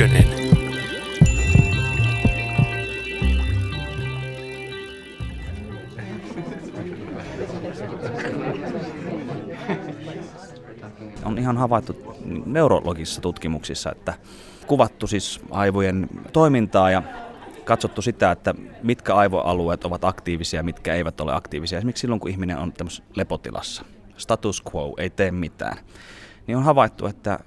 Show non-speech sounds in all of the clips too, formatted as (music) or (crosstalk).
Ykkönen. On ihan havaittu neurologisissa tutkimuksissa, että kuvattu siis aivojen toimintaa ja katsottu sitä, että mitkä aivoalueet ovat aktiivisia ja mitkä eivät ole aktiivisia. Esimerkiksi silloin, kun ihminen on tämmöisessä lepotilassa, status quo, ei tee mitään, niin on havaittu, että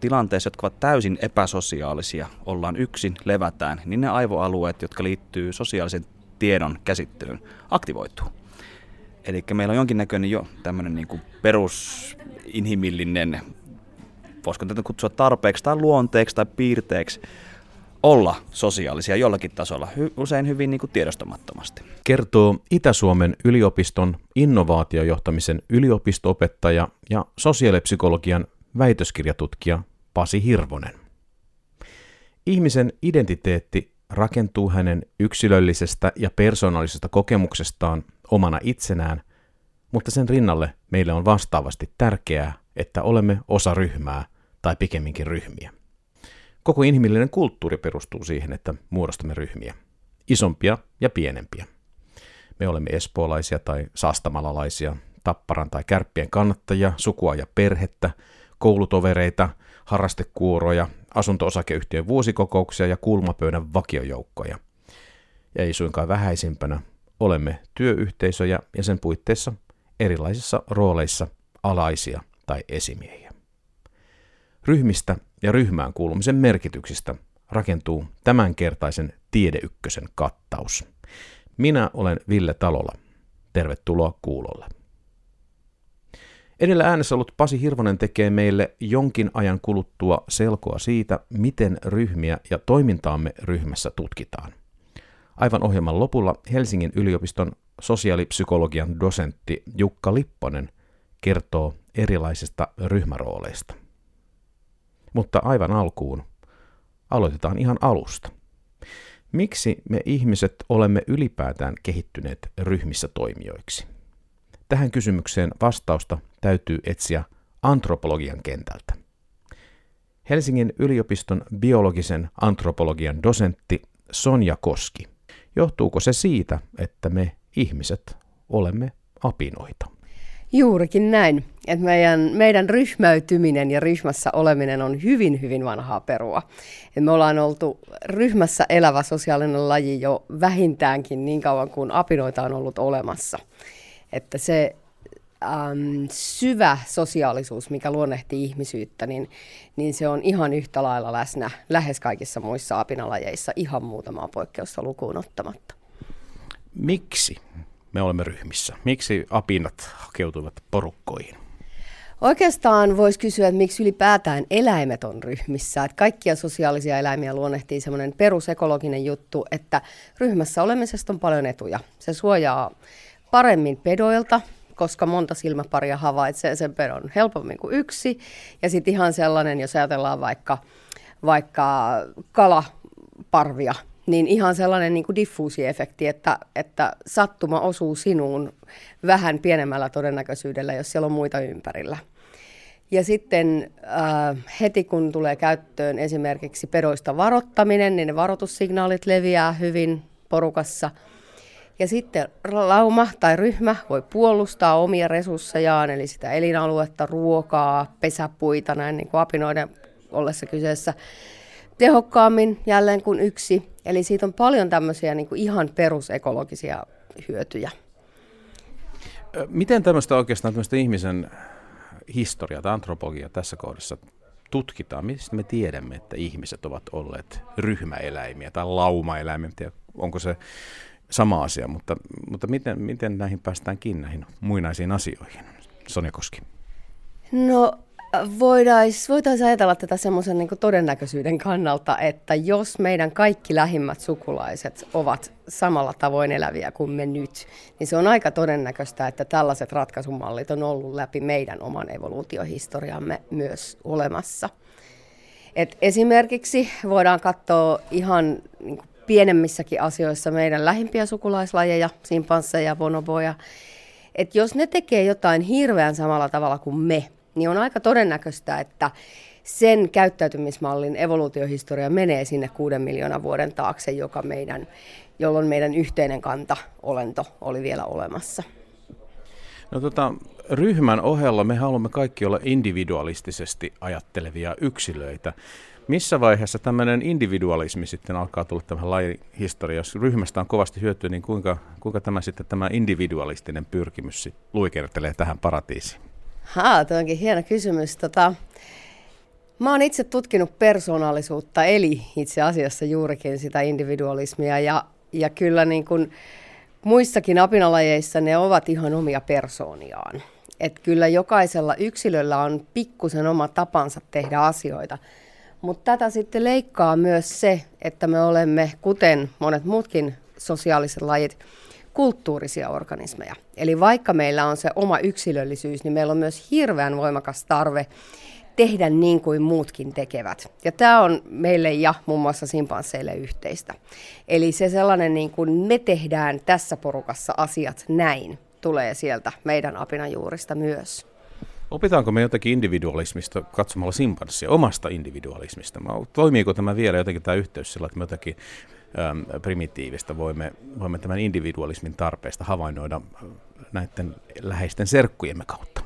tilanteissa, jotka ovat täysin epäsosiaalisia, ollaan yksin, levätään, niin ne aivoalueet, jotka liittyy sosiaalisen tiedon käsittelyyn, aktivoituu. Eli meillä on jonkinnäköinen jo tämmöinen niin kuin perusinhimillinen, voisiko tätä kutsua tarpeeksi tai luonteeksi tai piirteeksi, olla sosiaalisia jollakin tasolla, usein hyvin niin kuin tiedostamattomasti. Kertoo Itä-Suomen yliopiston innovaatiojohtamisen yliopistoopettaja ja sosiaalipsykologian väitöskirjatutkija Pasi Hirvonen. Ihmisen identiteetti rakentuu hänen yksilöllisestä ja persoonallisesta kokemuksestaan omana itsenään, mutta sen rinnalle meille on vastaavasti tärkeää, että olemme osa ryhmää tai pikemminkin ryhmiä. Koko inhimillinen kulttuuri perustuu siihen, että muodostamme ryhmiä, isompia ja pienempiä. Me olemme espoolaisia tai sastamalalaisia, tapparan tai kärppien kannattajia, sukua ja perhettä, koulutovereita, harrastekuuroja, asunto-osakeyhtiön vuosikokouksia ja kulmapöydän vakiojoukkoja. Ja ei suinkaan vähäisimpänä, olemme työyhteisöjä ja sen puitteissa erilaisissa rooleissa alaisia tai esimiehiä. Ryhmistä ja ryhmään kuulumisen merkityksistä rakentuu tämänkertaisen Tiedeykkösen kattaus. Minä olen Ville Talola. Tervetuloa kuulolle. Edellä äänessä ollut Pasi Hirvonen tekee meille jonkin ajan kuluttua selkoa siitä, miten ryhmiä ja toimintaamme ryhmässä tutkitaan. Aivan ohjelman lopulla Helsingin yliopiston sosiaalipsykologian dosentti Jukka Lipponen kertoo erilaisista ryhmärooleista. Mutta aivan alkuun aloitetaan ihan alusta. Miksi me ihmiset olemme ylipäätään kehittyneet ryhmissä toimijoiksi? Tähän kysymykseen vastausta täytyy etsiä antropologian kentältä. Helsingin yliopiston biologisen antropologian dosentti Sonja Koski. Johtuuko se siitä, että me ihmiset olemme apinoita? Juurikin näin, että meidän, meidän ryhmäytyminen ja ryhmässä oleminen on hyvin, hyvin vanhaa perua. Et me ollaan oltu ryhmässä elävä sosiaalinen laji jo vähintäänkin niin kauan kuin apinoita on ollut olemassa. Että se äm, syvä sosiaalisuus, mikä luonnehtii ihmisyyttä, niin, niin se on ihan yhtä lailla läsnä lähes kaikissa muissa apinalajeissa, ihan muutamaa poikkeusta lukuun ottamatta. Miksi me olemme ryhmissä? Miksi apinat hakeutuvat porukkoihin? Oikeastaan voisi kysyä, että miksi ylipäätään eläimet on ryhmissä. Että kaikkia sosiaalisia eläimiä luonnehtii semmoinen perusekologinen juttu, että ryhmässä olemisesta on paljon etuja. Se suojaa paremmin pedoilta, koska monta silmäparia havaitsee sen pedon helpommin kuin yksi. Ja sitten ihan sellainen, jos ajatellaan vaikka, vaikka kalaparvia, niin ihan sellainen niin kuin diffuusiefekti, että, että sattuma osuu sinuun vähän pienemmällä todennäköisyydellä, jos siellä on muita ympärillä. Ja sitten äh, heti kun tulee käyttöön esimerkiksi pedoista varoittaminen, niin ne varoitussignaalit leviää hyvin porukassa. Ja sitten lauma tai ryhmä voi puolustaa omia resurssejaan, eli sitä elinaluetta, ruokaa, pesäpuita, näin niin kuin apinoiden ollessa kyseessä tehokkaammin jälleen kuin yksi. Eli siitä on paljon tämmöisiä niin kuin ihan perusekologisia hyötyjä. Miten tämmöistä oikeastaan tämmöistä ihmisen historiaa tai antropologiaa tässä kohdassa tutkitaan? Mistä me tiedämme, että ihmiset ovat olleet ryhmäeläimiä tai laumaeläimiä? Onko se sama asia, mutta, mutta miten, miten näihin päästään kiinni näihin muinaisiin asioihin? Sonja Koski. No Voitaisiin voitais ajatella tätä semmoisen niin todennäköisyyden kannalta, että jos meidän kaikki lähimmät sukulaiset ovat samalla tavoin eläviä kuin me nyt, niin se on aika todennäköistä, että tällaiset ratkaisumallit on ollut läpi meidän oman evoluutiohistoriamme myös olemassa. Et esimerkiksi voidaan katsoa ihan niin pienemmissäkin asioissa meidän lähimpiä sukulaislajeja, simpansseja ja bonoboja, että jos ne tekee jotain hirveän samalla tavalla kuin me, niin on aika todennäköistä, että sen käyttäytymismallin evoluutiohistoria menee sinne kuuden miljoonan vuoden taakse, joka meidän, jolloin meidän yhteinen kanta olento oli vielä olemassa. No tota, ryhmän ohella me haluamme kaikki olla individualistisesti ajattelevia yksilöitä. Missä vaiheessa tämmöinen individualismi sitten alkaa tulla tämän lajin historia? Jos ryhmästä on kovasti hyötyä, niin kuinka, kuinka tämä sitten tämä individualistinen pyrkimys luikertelee tähän paratiisiin? Haa, tuo onkin hieno kysymys. Tota, mä oon itse tutkinut persoonallisuutta, eli itse asiassa juurikin sitä individualismia. Ja, ja kyllä niin kuin muissakin apinalajeissa ne ovat ihan omia persooniaan. Et kyllä jokaisella yksilöllä on pikkusen oma tapansa tehdä asioita. Mutta tätä sitten leikkaa myös se, että me olemme, kuten monet muutkin sosiaaliset lajit, kulttuurisia organismeja. Eli vaikka meillä on se oma yksilöllisyys, niin meillä on myös hirveän voimakas tarve tehdä niin kuin muutkin tekevät. Ja tämä on meille ja muun muassa simpansseille yhteistä. Eli se sellainen, niin kuin me tehdään tässä porukassa asiat näin, tulee sieltä meidän apinajuurista myös. Opitaanko me jotakin individualismista katsomalla simpanssia, omasta individualismista? Toimiiko tämä vielä jotenkin tämä yhteys sillä, että me jotakin äm, primitiivistä voimme, voimme tämän individualismin tarpeesta havainnoida näiden läheisten serkkujemme kautta?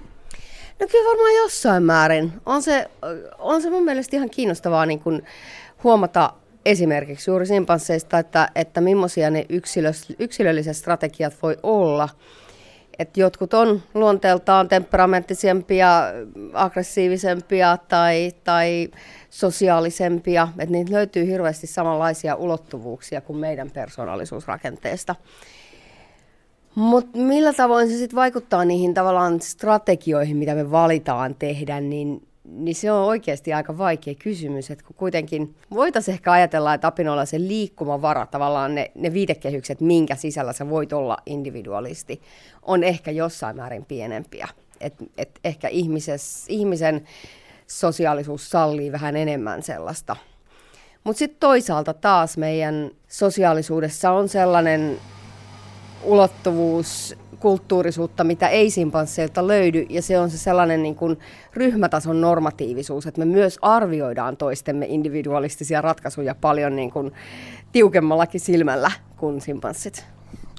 No kyllä varmaan jossain määrin. On se, on se mun mielestä ihan kiinnostavaa niin kuin huomata esimerkiksi juuri simpansseista, että, että millaisia ne yksilölliset strategiat voi olla – että jotkut on luonteeltaan temperamenttisempia, aggressiivisempia tai, tai sosiaalisempia, että niitä löytyy hirveästi samanlaisia ulottuvuuksia kuin meidän persoonallisuusrakenteesta. Mutta millä tavoin se sitten vaikuttaa niihin tavallaan strategioihin, mitä me valitaan tehdä, niin niin se on oikeasti aika vaikea kysymys, että kun kuitenkin voitaisiin ehkä ajatella, että apinoilla se liikkumavara, tavallaan ne, ne viitekehykset, minkä sisällä sä voit olla individualisti, on ehkä jossain määrin pienempiä. Et, et ehkä ihmises, ihmisen sosiaalisuus sallii vähän enemmän sellaista. Mutta sitten toisaalta taas meidän sosiaalisuudessa on sellainen ulottuvuus, kulttuurisuutta, mitä ei simpansseilta löydy, ja se on se sellainen niin kuin ryhmätason normatiivisuus, että me myös arvioidaan toistemme individualistisia ratkaisuja paljon niin kuin tiukemmallakin silmällä kuin simpanssit.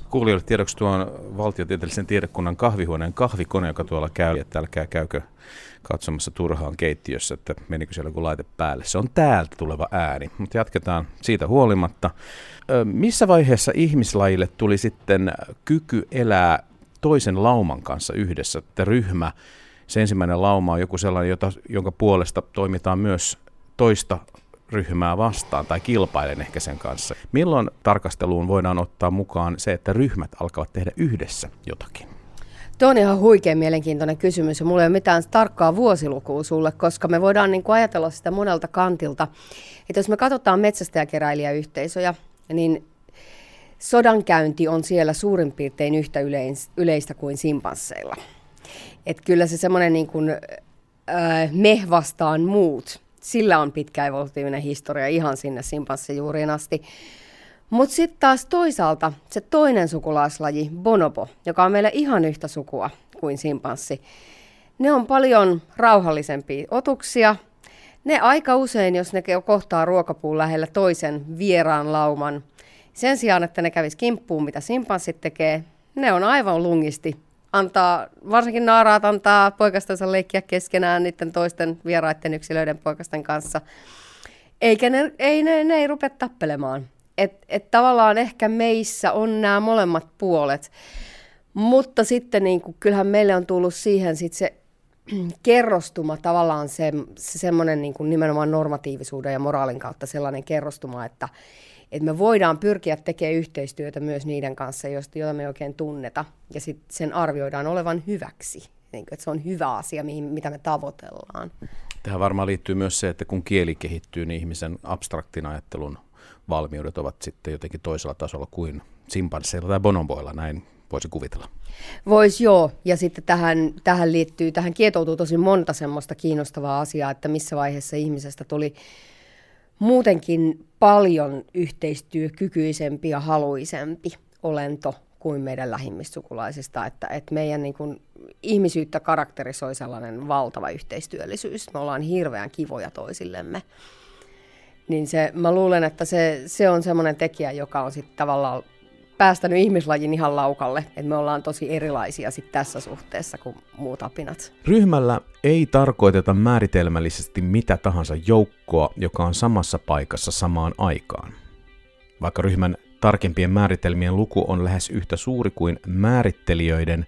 Kuulijoille tiedoksi tuon valtiotieteellisen tiedekunnan kahvihuoneen kahvikone, joka tuolla käy, että älkää käykö katsomassa turhaan keittiössä, että menikö siellä joku laite päälle. Se on täältä tuleva ääni, mutta jatketaan siitä huolimatta. Missä vaiheessa ihmislajille tuli sitten kyky elää toisen lauman kanssa yhdessä, että ryhmä, se ensimmäinen lauma on joku sellainen, jota, jonka puolesta toimitaan myös toista ryhmää vastaan tai kilpailen ehkä sen kanssa. Milloin tarkasteluun voidaan ottaa mukaan se, että ryhmät alkavat tehdä yhdessä jotakin? Tuo on ihan huikein mielenkiintoinen kysymys ja mulla ei ole mitään tarkkaa vuosilukua sulle, koska me voidaan niin kuin ajatella sitä monelta kantilta. Että jos me katsotaan metsästäjäkeräilijäyhteisöjä, niin sodankäynti on siellä suurin piirtein yhtä yleistä kuin simpansseilla. Et kyllä se semmoinen niin kuin, äh, me vastaan muut, sillä on pitkä evolutiivinen historia ihan sinne simpanssijuuriin asti. Mutta sitten taas toisaalta se toinen sukulaislaji, bonobo, joka on meillä ihan yhtä sukua kuin simpanssi, ne on paljon rauhallisempia otuksia. Ne aika usein, jos ne kohtaa ruokapuun lähellä toisen vieraan lauman, sen sijaan, että ne kävis kimppuun, mitä simpanssit tekee, ne on aivan lungisti. Antaa, varsinkin naaraat antaa poikastensa leikkiä keskenään niiden toisten vieraiden yksilöiden poikasten kanssa. Eikä ne, ei, ne, ne ei rupea tappelemaan. Et, et tavallaan ehkä meissä on nämä molemmat puolet. Mutta sitten niin kuin, kyllähän meille on tullut siihen sit se (clears throat) kerrostuma, tavallaan se, se semmoinen niin nimenomaan normatiivisuuden ja moraalin kautta sellainen kerrostuma, että, että me voidaan pyrkiä tekemään yhteistyötä myös niiden kanssa, joita me ei oikein tunneta, ja sitten sen arvioidaan olevan hyväksi. Niin, että se on hyvä asia, mihin, mitä me tavoitellaan. Tähän varmaan liittyy myös se, että kun kieli kehittyy, niin ihmisen abstraktin ajattelun valmiudet ovat sitten jotenkin toisella tasolla kuin simpansseilla tai bonoboilla, näin voisi kuvitella. Voisi joo, ja sitten tähän, tähän liittyy, tähän kietoutuu tosi monta semmoista kiinnostavaa asiaa, että missä vaiheessa ihmisestä tuli muutenkin paljon yhteistyökykyisempi ja haluisempi olento kuin meidän lähimmistä sukulaisista. Että, että meidän niin kuin, ihmisyyttä karakterisoi sellainen valtava yhteistyöllisyys. Me ollaan hirveän kivoja toisillemme. Niin se, mä luulen, että se, se on semmoinen tekijä, joka on sitten tavallaan päästänyt ihmislajin ihan laukalle, että me ollaan tosi erilaisia sit tässä suhteessa kuin muut apinat. Ryhmällä ei tarkoiteta määritelmällisesti mitä tahansa joukkoa, joka on samassa paikassa samaan aikaan. Vaikka ryhmän tarkempien määritelmien luku on lähes yhtä suuri kuin määrittelijöiden,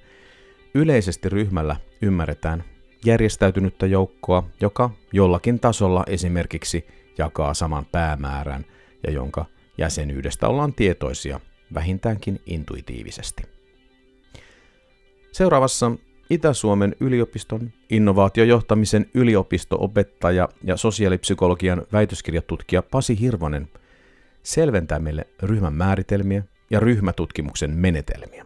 yleisesti ryhmällä ymmärretään järjestäytynyttä joukkoa, joka jollakin tasolla esimerkiksi jakaa saman päämäärän ja jonka jäsenyydestä ollaan tietoisia vähintäänkin intuitiivisesti. Seuraavassa Itä-Suomen yliopiston innovaatiojohtamisen yliopistoopettaja ja sosiaalipsykologian väitöskirjatutkija Pasi Hirvonen selventää meille ryhmän määritelmiä ja ryhmätutkimuksen menetelmiä.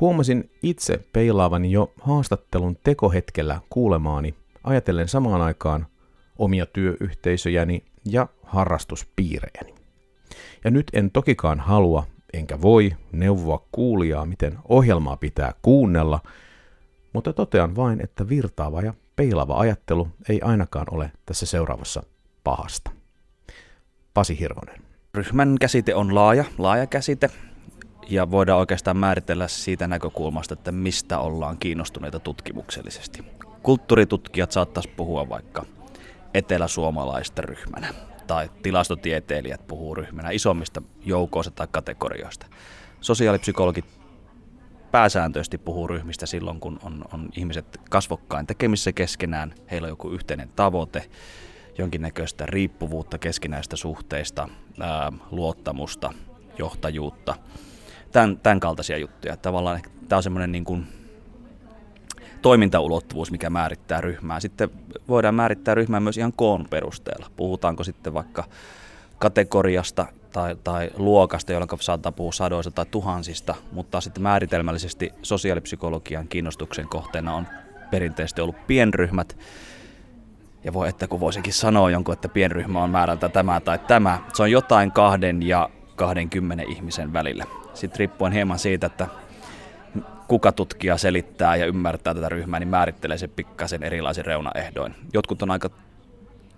Huomasin itse peilaavani jo haastattelun tekohetkellä kuulemaani ajatellen samaan aikaan omia työyhteisöjäni ja harrastuspiirejäni. Ja nyt en tokikaan halua, enkä voi neuvoa kuulijaa, miten ohjelmaa pitää kuunnella, mutta totean vain, että virtaava ja peilava ajattelu ei ainakaan ole tässä seuraavassa pahasta. Pasi Hirvonen. Ryhmän käsite on laaja, laaja käsite, ja voidaan oikeastaan määritellä siitä näkökulmasta, että mistä ollaan kiinnostuneita tutkimuksellisesti. Kulttuuritutkijat saattaisi puhua vaikka eteläsuomalaista ryhmänä tai tilastotieteilijät puhuu ryhmänä isommista joukoista tai kategorioista. Sosiaalipsykologit pääsääntöisesti puhuu ryhmistä silloin, kun on, on ihmiset kasvokkain tekemissä keskenään, heillä on joku yhteinen tavoite, jonkinnäköistä riippuvuutta keskinäistä suhteista, ää, luottamusta, johtajuutta, tämän, tämän kaltaisia juttuja. Tavallaan tämä on semmoinen niin kuin toimintaulottuvuus, mikä määrittää ryhmää. Sitten voidaan määrittää ryhmää myös ihan koon perusteella. Puhutaanko sitten vaikka kategoriasta tai, tai luokasta, jolloin saattaa puhua sadoista tai tuhansista, mutta sitten määritelmällisesti sosiaalipsykologian kiinnostuksen kohteena on perinteisesti ollut pienryhmät. Ja voi, että kun voisinkin sanoa jonkun, että pienryhmä on määrältä tämä tai tämä, se on jotain kahden ja 20 ihmisen välillä. Sitten riippuen hieman siitä, että kuka tutkija selittää ja ymmärtää tätä ryhmää, niin määrittelee se pikkasen erilaisin reunaehdoin. Jotkut on aika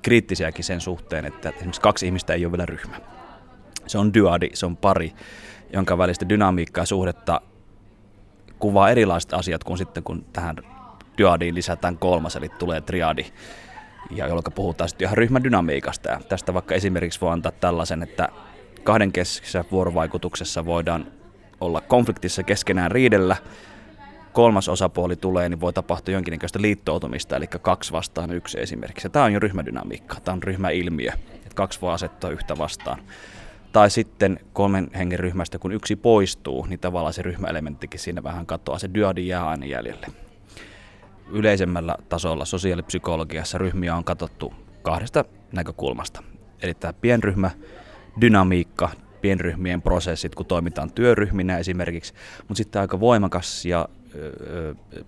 kriittisiäkin sen suhteen, että esimerkiksi kaksi ihmistä ei ole vielä ryhmä. Se on dyadi, se on pari, jonka välistä dynamiikkaa ja suhdetta kuvaa erilaiset asiat kuin sitten kun tähän dyadiin lisätään kolmas, eli tulee triadi, ja jolloin puhutaan sitten ihan ryhmän dynamiikasta. Ja tästä vaikka esimerkiksi voi antaa tällaisen, että kahden keskisessä vuorovaikutuksessa voidaan olla konfliktissa keskenään riidellä, kolmas osapuoli tulee, niin voi tapahtua jonkinnäköistä liittoutumista, eli kaksi vastaan yksi esimerkiksi. Tämä on jo ryhmädynamiikka, tämä on ryhmäilmiö, että kaksi voi asettaa yhtä vastaan. Tai sitten kolmen hengen ryhmästä, kun yksi poistuu, niin tavallaan se ryhmäelementtikin siinä vähän katoaa, se dyadi jää aina jäljelle. Yleisemmällä tasolla sosiaalipsykologiassa ryhmiä on katsottu kahdesta näkökulmasta. Eli tämä pienryhmä, dynamiikka, pienryhmien prosessit, kun toimitaan työryhminä esimerkiksi, mutta sitten aika voimakas ja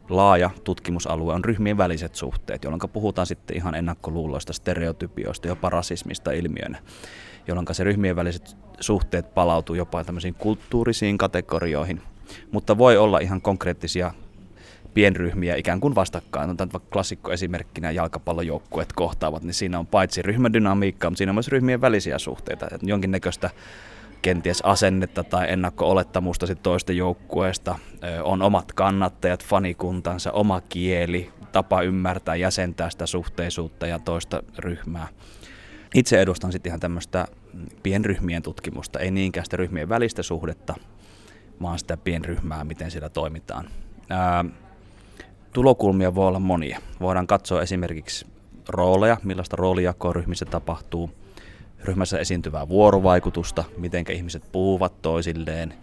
laaja tutkimusalue on ryhmien väliset suhteet, jolloin puhutaan sitten ihan ennakkoluuloista, stereotypioista, jopa rasismista ilmiönä, jolloin se ryhmien väliset suhteet palautuu jopa tämmöisiin kulttuurisiin kategorioihin, mutta voi olla ihan konkreettisia pienryhmiä ikään kuin vastakkain. On vaikka klassikko esimerkkinä jalkapallojoukkueet kohtaavat, niin siinä on paitsi ryhmädynamiikkaa, mutta siinä on myös ryhmien välisiä suhteita. Jonkinnäköistä kenties asennetta tai ennakko-olettamusta sit toista joukkueesta. On omat kannattajat, fanikuntansa, oma kieli, tapa ymmärtää, jäsentää sitä suhteisuutta ja toista ryhmää. Itse edustan sitten ihan tämmöistä pienryhmien tutkimusta, ei niinkään sitä ryhmien välistä suhdetta, vaan sitä pienryhmää, miten siellä toimitaan. Ää, tulokulmia voi olla monia. Voidaan katsoa esimerkiksi rooleja, millaista roolijakoa ryhmissä tapahtuu – ryhmässä esiintyvää vuorovaikutusta, miten ihmiset puhuvat toisilleen,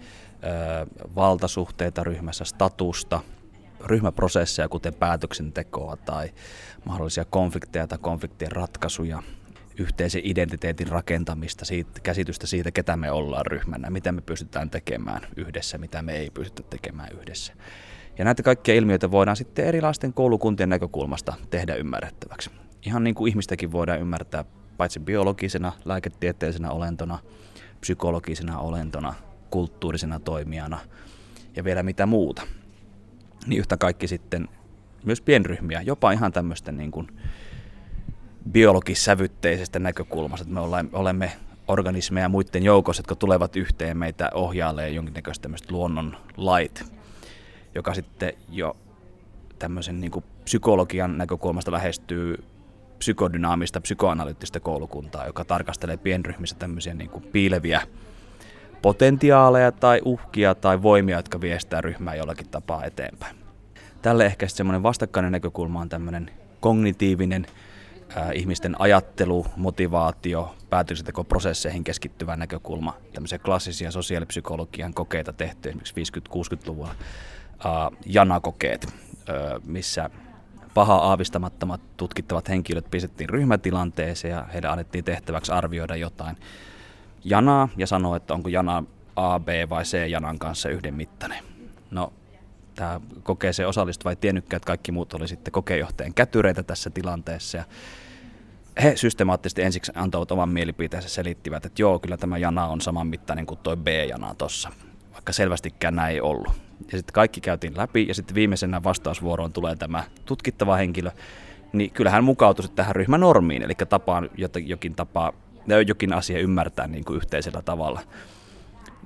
valtasuhteita ryhmässä, statusta, ryhmäprosesseja, kuten päätöksentekoa tai mahdollisia konflikteja tai konfliktien ratkaisuja, yhteisen identiteetin rakentamista, siitä, käsitystä siitä, ketä me ollaan ryhmänä, mitä me pystytään tekemään yhdessä, mitä me ei pystytä tekemään yhdessä. Ja näitä kaikkia ilmiöitä voidaan sitten erilaisten koulukuntien näkökulmasta tehdä ymmärrettäväksi. Ihan niin kuin ihmistäkin voidaan ymmärtää paitsi biologisena, lääketieteellisenä olentona, psykologisena olentona, kulttuurisena toimijana ja vielä mitä muuta. Niin yhtä kaikki sitten myös pienryhmiä, jopa ihan tämmöisten niin kuin biologissävytteisestä näkökulmasta, että me olemme organismeja muiden joukossa, jotka tulevat yhteen meitä ohjailee jonkinnäköistä tämmöistä luonnon lait, joka sitten jo tämmöisen niin kuin psykologian näkökulmasta lähestyy psykodynaamista, psykoanalyyttistä koulukuntaa, joka tarkastelee pienryhmissä tämmöisiä niin kuin piileviä potentiaaleja tai uhkia tai voimia, jotka viestää ryhmää jollakin tapaa eteenpäin. Tälle ehkä semmoinen vastakkainen näkökulma on tämmöinen kognitiivinen äh, ihmisten ajattelu, motivaatio, päätöksentekoprosesseihin keskittyvä näkökulma, tämmöisiä klassisia sosiaalipsykologian kokeita tehty esimerkiksi 50-60-luvulla, äh, janakokeet, äh, missä paha aavistamattomat tutkittavat henkilöt pistettiin ryhmätilanteeseen ja heidän annettiin tehtäväksi arvioida jotain janaa ja sanoa, että onko jana A, B vai C janan kanssa yhden mittainen. No, tämä kokeeseen osallistuva ei tiennytkään, että kaikki muut oli sitten kokeenjohtajan kätyreitä tässä tilanteessa. Ja he systemaattisesti ensiksi antoivat oman mielipiteensä, selittivät, että joo, kyllä tämä jana on saman mittainen kuin tuo B-jana tuossa, vaikka selvästikään näin ei ollut. Ja sitten kaikki käytiin läpi ja sitten viimeisenä vastausvuoroon tulee tämä tutkittava henkilö, niin kyllähän mukautui tähän ryhmänormiin, eli tapaan, jokin tapaa, jokin asia ymmärtää niin kuin yhteisellä tavalla.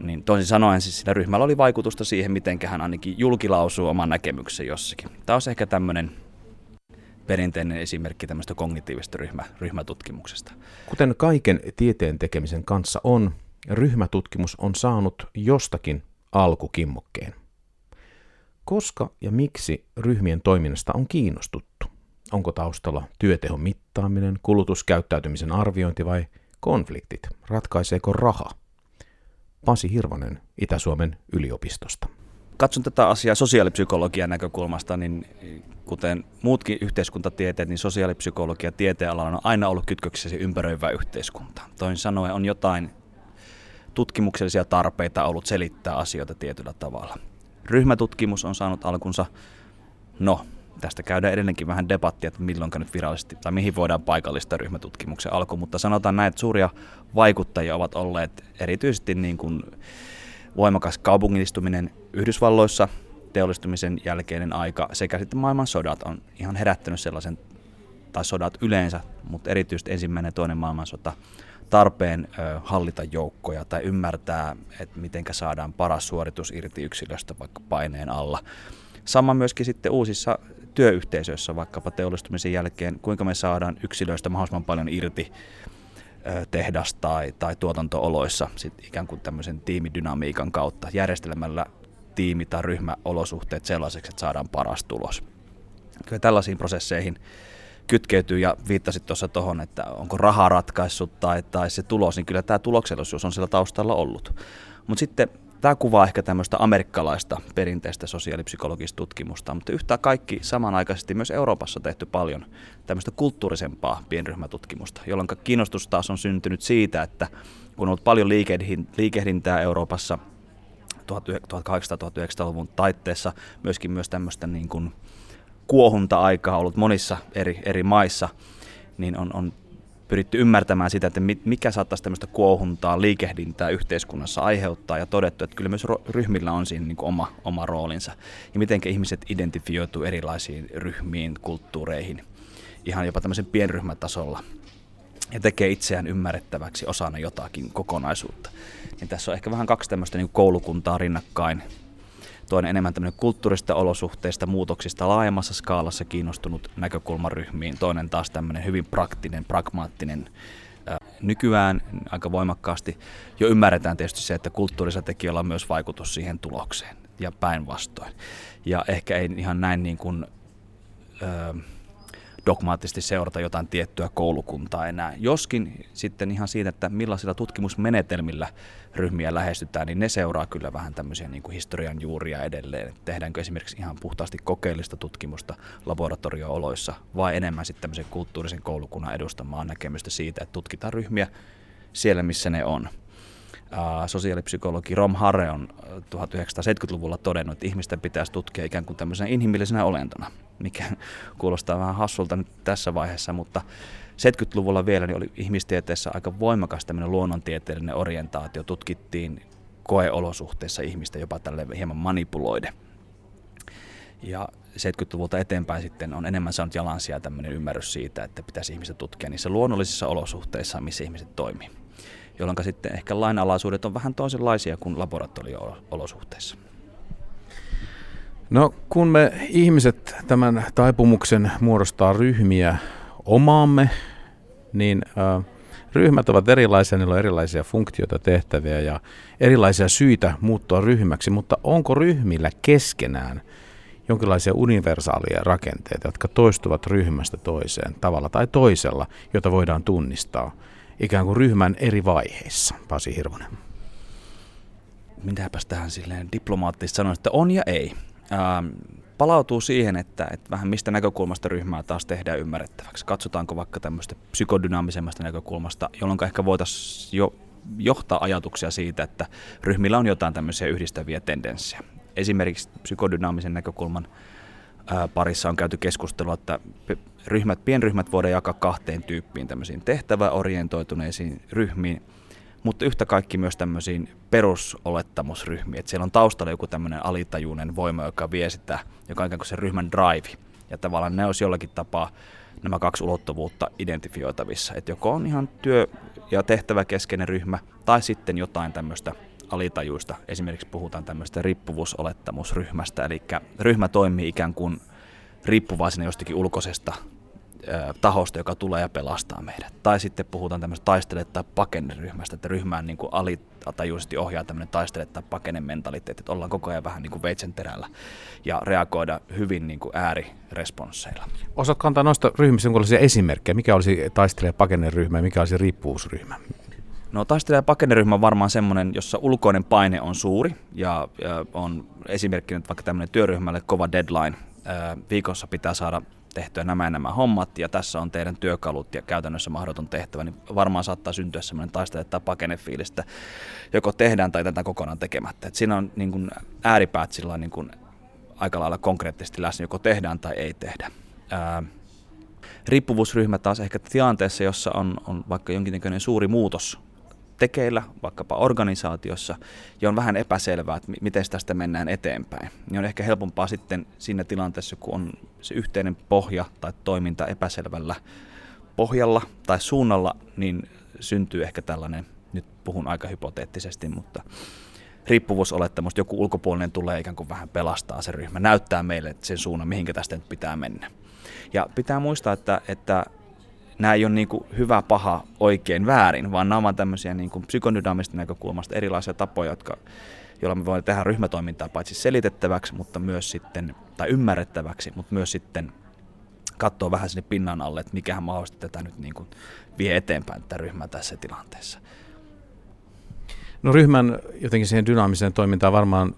Niin toisin sanoen siis sillä ryhmällä oli vaikutusta siihen, miten hän ainakin julkilausuu oman näkemyksen jossakin. Tämä on ehkä tämmöinen perinteinen esimerkki tämmöistä kognitiivista ryhmä, ryhmätutkimuksesta. Kuten kaiken tieteen tekemisen kanssa on, ryhmätutkimus on saanut jostakin alkukimmokkeen. Koska ja miksi ryhmien toiminnasta on kiinnostuttu? Onko taustalla työtehon mittaaminen, kulutuskäyttäytymisen arviointi vai konfliktit? Ratkaiseeko raha? Pasi Hirvonen Itä-Suomen yliopistosta. Katson tätä asiaa sosiaalipsykologian näkökulmasta, niin kuten muutkin yhteiskuntatieteet, niin sosiaalipsykologia tieteenalalla on aina ollut kytköksessä ympäröivää yhteiskuntaa. Toisin sanoen on jotain tutkimuksellisia tarpeita ollut selittää asioita tietyllä tavalla. Ryhmätutkimus on saanut alkunsa, no, tästä käydään edelleenkin vähän debattia, että milloin nyt virallisesti, tai mihin voidaan paikallista ryhmätutkimuksen alku, mutta sanotaan näin, että suuria vaikuttajia ovat olleet erityisesti niin kuin voimakas kaupungistuminen Yhdysvalloissa, teollistumisen jälkeinen aika sekä sitten maailman sodat on ihan herättänyt sellaisen, tai sodat yleensä, mutta erityisesti ensimmäinen ja toinen maailmansota, tarpeen hallita joukkoja tai ymmärtää, että miten saadaan paras suoritus irti yksilöstä vaikka paineen alla. Sama myöskin sitten uusissa työyhteisöissä, vaikkapa teollistumisen jälkeen, kuinka me saadaan yksilöistä mahdollisimman paljon irti tehdas- tai, tai tuotantooloissa sit ikään kuin tämmöisen tiimidynamiikan kautta järjestelemällä tiimi- tai ryhmäolosuhteet sellaiseksi, että saadaan paras tulos. Kyllä tällaisiin prosesseihin kytkeytyy ja viittasit tuossa tuohon, että onko raha ratkaissut tai, tai se tulos, niin kyllä tämä tuloksellisuus on sillä taustalla ollut. Mutta sitten tämä kuvaa ehkä tämmöistä amerikkalaista perinteistä sosiaalipsykologista tutkimusta, mutta yhtä kaikki samanaikaisesti myös Euroopassa tehty paljon tämmöistä kulttuurisempaa pienryhmätutkimusta, jolloin kiinnostus taas on syntynyt siitä, että kun on ollut paljon liikehdintää Euroopassa 1800-1900-luvun taitteessa, myöskin myös tämmöistä niin kuin kuohunta-aikaa ollut monissa eri, eri maissa, niin on, on pyritty ymmärtämään sitä, että mikä saattaisi tämmöistä kuohuntaa, liikehdintää yhteiskunnassa aiheuttaa ja todettu, että kyllä myös ryhmillä on siinä niin oma, oma roolinsa ja miten ihmiset identifioituu erilaisiin ryhmiin, kulttuureihin, ihan jopa tämmöisen pienryhmätasolla ja tekee itseään ymmärrettäväksi osana jotakin kokonaisuutta. Niin tässä on ehkä vähän kaksi tämmöistä niin koulukuntaa rinnakkain toinen enemmän tämmöinen kulttuurista olosuhteista, muutoksista laajemmassa skaalassa kiinnostunut näkökulmaryhmiin, toinen taas tämmöinen hyvin praktinen, pragmaattinen nykyään aika voimakkaasti jo ymmärretään tietysti se, että kulttuurisella tekijöillä on myös vaikutus siihen tulokseen ja päinvastoin. Ja ehkä ei ihan näin niin kuin, ö, dogmaattisesti seurata jotain tiettyä koulukuntaa enää. Joskin sitten ihan siitä, että millaisilla tutkimusmenetelmillä ryhmiä lähestytään, niin ne seuraa kyllä vähän tämmöisiä niin kuin historian juuria edelleen. Tehdäänkö esimerkiksi ihan puhtaasti kokeellista tutkimusta laboratorio-oloissa vai enemmän sitten tämmöisen kulttuurisen koulukunnan edustamaan näkemystä siitä, että tutkitaan ryhmiä siellä, missä ne on. Sosiaalipsykologi Rom Harre on 1970-luvulla todennut, että ihmisten pitäisi tutkia ikään kuin tämmöisenä inhimillisenä olentona, mikä (laughs) kuulostaa vähän hassulta nyt tässä vaiheessa, mutta 70-luvulla vielä niin oli ihmistieteessä aika voimakas tämmöinen luonnontieteellinen orientaatio. Tutkittiin koeolosuhteissa ihmistä jopa tälle hieman manipuloide. Ja 70-luvulta eteenpäin sitten on enemmän saanut jalansia tämmöinen ymmärrys siitä, että pitäisi ihmistä tutkia niissä luonnollisissa olosuhteissa, missä ihmiset toimii. Jolloin sitten ehkä lainalaisuudet on vähän toisenlaisia kuin laboratorio-olosuhteissa. No kun me ihmiset tämän taipumuksen muodostaa ryhmiä omaamme, niin äh, ryhmät ovat erilaisia, niillä on erilaisia funktioita, tehtäviä ja erilaisia syitä muuttua ryhmäksi, mutta onko ryhmillä keskenään jonkinlaisia universaalia rakenteita, jotka toistuvat ryhmästä toiseen tavalla tai toisella, jota voidaan tunnistaa ikään kuin ryhmän eri vaiheissa? Pasi Hirvonen. Mitäpäs tähän silleen diplomaattisesti sanoin, että on ja ei. Ähm, palautuu siihen, että, että vähän mistä näkökulmasta ryhmää taas tehdään ymmärrettäväksi. Katsotaanko vaikka tämmöistä psykodynaamisemmasta näkökulmasta, jolloin ehkä voitaisiin jo johtaa ajatuksia siitä, että ryhmillä on jotain tämmöisiä yhdistäviä tendenssejä. Esimerkiksi psykodynaamisen näkökulman parissa on käyty keskustelua, että ryhmät, pienryhmät voidaan jakaa kahteen tyyppiin, tämmöisiin tehtäväorientoituneisiin ryhmiin – mutta yhtä kaikki myös tämmöisiin perusolettamusryhmiin. Että siellä on taustalla joku tämmöinen alitajuinen voima, joka vie sitä, joka on ikään kuin se ryhmän drive. Ja tavallaan ne olisi jollakin tapaa nämä kaksi ulottuvuutta identifioitavissa. Että joko on ihan työ- ja tehtäväkeskeinen ryhmä, tai sitten jotain tämmöistä alitajuista. Esimerkiksi puhutaan tämmöistä riippuvuusolettamusryhmästä, eli ryhmä toimii ikään kuin riippuvaisena jostakin ulkoisesta tahosta, joka tulee ja pelastaa meidät. Tai sitten puhutaan tämmöistä taistele- tai pakenneryhmästä, että ryhmään niin alitajuisesti ohjaa tämmöinen taistele- tai pakenementaliteetti, että ollaan koko ajan vähän niin kuin veitsen terällä ja reagoida hyvin niin kuin ääriresponsseilla. Osaatko antaa noista ryhmistä jonkinlaisia esimerkkejä? Mikä olisi taistele- ja pakenneryhmä ja mikä olisi riippuvuusryhmä? No taistele- ja pakenneryhmä on varmaan semmoinen, jossa ulkoinen paine on suuri ja, ja on esimerkkinä vaikka tämmöinen työryhmälle kova deadline. Ää, viikossa pitää saada tehtyä nämä ja nämä hommat ja tässä on teidän työkalut ja käytännössä mahdoton tehtävä, niin varmaan saattaa syntyä semmoinen taistele tai pakenefiilistä, joko tehdään tai tätä kokonaan tekemättä. Et siinä on niin kuin ääripäät sillä niin kuin aika lailla konkreettisesti läsnä, joko tehdään tai ei tehdä. Ää, riippuvuusryhmä taas ehkä tilanteessa, jossa on, on vaikka jonkinnäköinen suuri muutos tekeillä, vaikkapa organisaatiossa, ja on vähän epäselvää, että miten tästä mennään eteenpäin. Niin on ehkä helpompaa sitten siinä tilanteessa, kun on se yhteinen pohja tai toiminta epäselvällä pohjalla tai suunnalla, niin syntyy ehkä tällainen, nyt puhun aika hypoteettisesti, mutta riippuvuusolettamus, joku ulkopuolinen tulee ikään kuin vähän pelastaa se ryhmä, näyttää meille sen suunnan, mihinkä tästä nyt pitää mennä. Ja pitää muistaa, että, että nämä ei ole niin kuin hyvä, paha, oikein, väärin, vaan nämä ovat tämmöisiä niin kuin psykodynaamista näkökulmasta erilaisia tapoja, jotka, joilla me voimme tehdä ryhmätoimintaa paitsi selitettäväksi, mutta myös sitten, tai ymmärrettäväksi, mutta myös sitten katsoa vähän sinne pinnan alle, että mikähän mahdollisesti tätä nyt niin kuin vie eteenpäin tätä ryhmää tässä tilanteessa. No ryhmän jotenkin siihen dynaamiseen toimintaan varmaan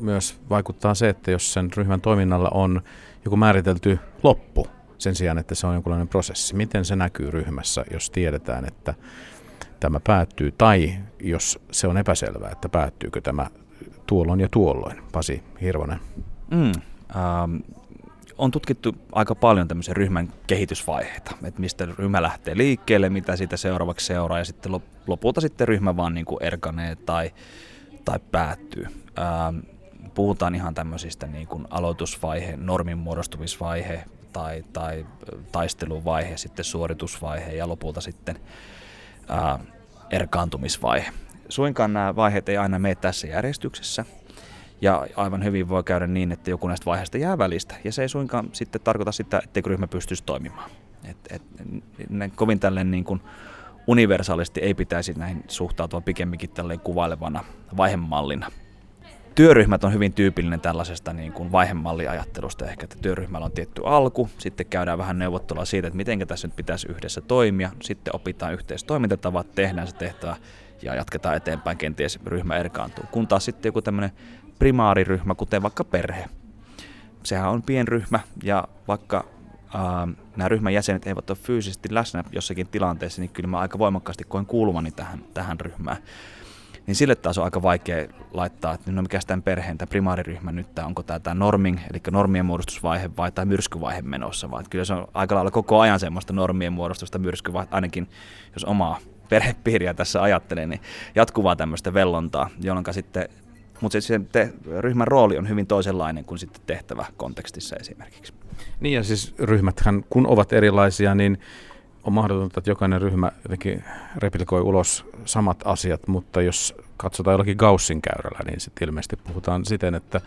myös vaikuttaa se, että jos sen ryhmän toiminnalla on joku määritelty loppu, sen sijaan, että se on jonkinlainen prosessi. Miten se näkyy ryhmässä, jos tiedetään, että tämä päättyy, tai jos se on epäselvää, että päättyykö tämä tuolloin ja tuolloin. Pasi Hirvonen. Mm, ähm, on tutkittu aika paljon tämmöisen ryhmän kehitysvaiheita, että mistä ryhmä lähtee liikkeelle, mitä siitä seuraavaksi seuraa, ja sitten lopulta sitten ryhmä vaan niin kuin erkanee tai, tai päättyy. Ähm, puhutaan ihan tämmöisistä niin kuin aloitusvaihe, normin muodostumisvaihe, tai, tai taisteluvaihe, sitten suoritusvaihe ja lopulta sitten ää, erkaantumisvaihe. Suinkaan nämä vaiheet ei aina mene tässä järjestyksessä. Ja aivan hyvin voi käydä niin, että joku näistä vaiheista jää välistä. Ja se ei suinkaan sitten tarkoita sitä, etteikö ryhmä pystyisi toimimaan. Et, et, ne, kovin tälleen niin kuin universaalisti ei pitäisi näihin suhtautua pikemminkin tälleen kuvailevana vaihemallina työryhmät on hyvin tyypillinen tällaisesta niin kuin vaihemalliajattelusta. Ehkä, että työryhmällä on tietty alku, sitten käydään vähän neuvottelua siitä, että miten tässä nyt pitäisi yhdessä toimia, sitten opitaan yhteistoimintatavat, tehdään se tehtävä ja jatketaan eteenpäin, kenties ryhmä erkaantuu. Kun taas sitten joku tämmöinen primaariryhmä, kuten vaikka perhe, sehän on pienryhmä ja vaikka ää, nämä ryhmän jäsenet eivät ole fyysisesti läsnä jossakin tilanteessa, niin kyllä mä aika voimakkaasti koen kuulumani tähän, tähän ryhmään niin sille taas on aika vaikea laittaa, että no mikä tämän perheen, tämä primaariryhmä nyt, tämä, onko tämä, tämä norming, eli normien muodostusvaihe vai tämä myrskyvaihe menossa, vaan kyllä se on aika lailla koko ajan semmoista normien muodostusta myrskyvaihe, ainakin jos omaa perhepiiriä tässä ajattelen, niin jatkuvaa tämmöistä vellontaa, jolloin sitten mutta se te, ryhmän rooli on hyvin toisenlainen kuin sitten tehtävä kontekstissa esimerkiksi. Niin ja siis ryhmäthän, kun ovat erilaisia, niin on mahdotonta, että jokainen ryhmä jotenkin replikoi ulos samat asiat, mutta jos katsotaan jollakin Gaussin käyrällä, niin sitten ilmeisesti puhutaan siten, että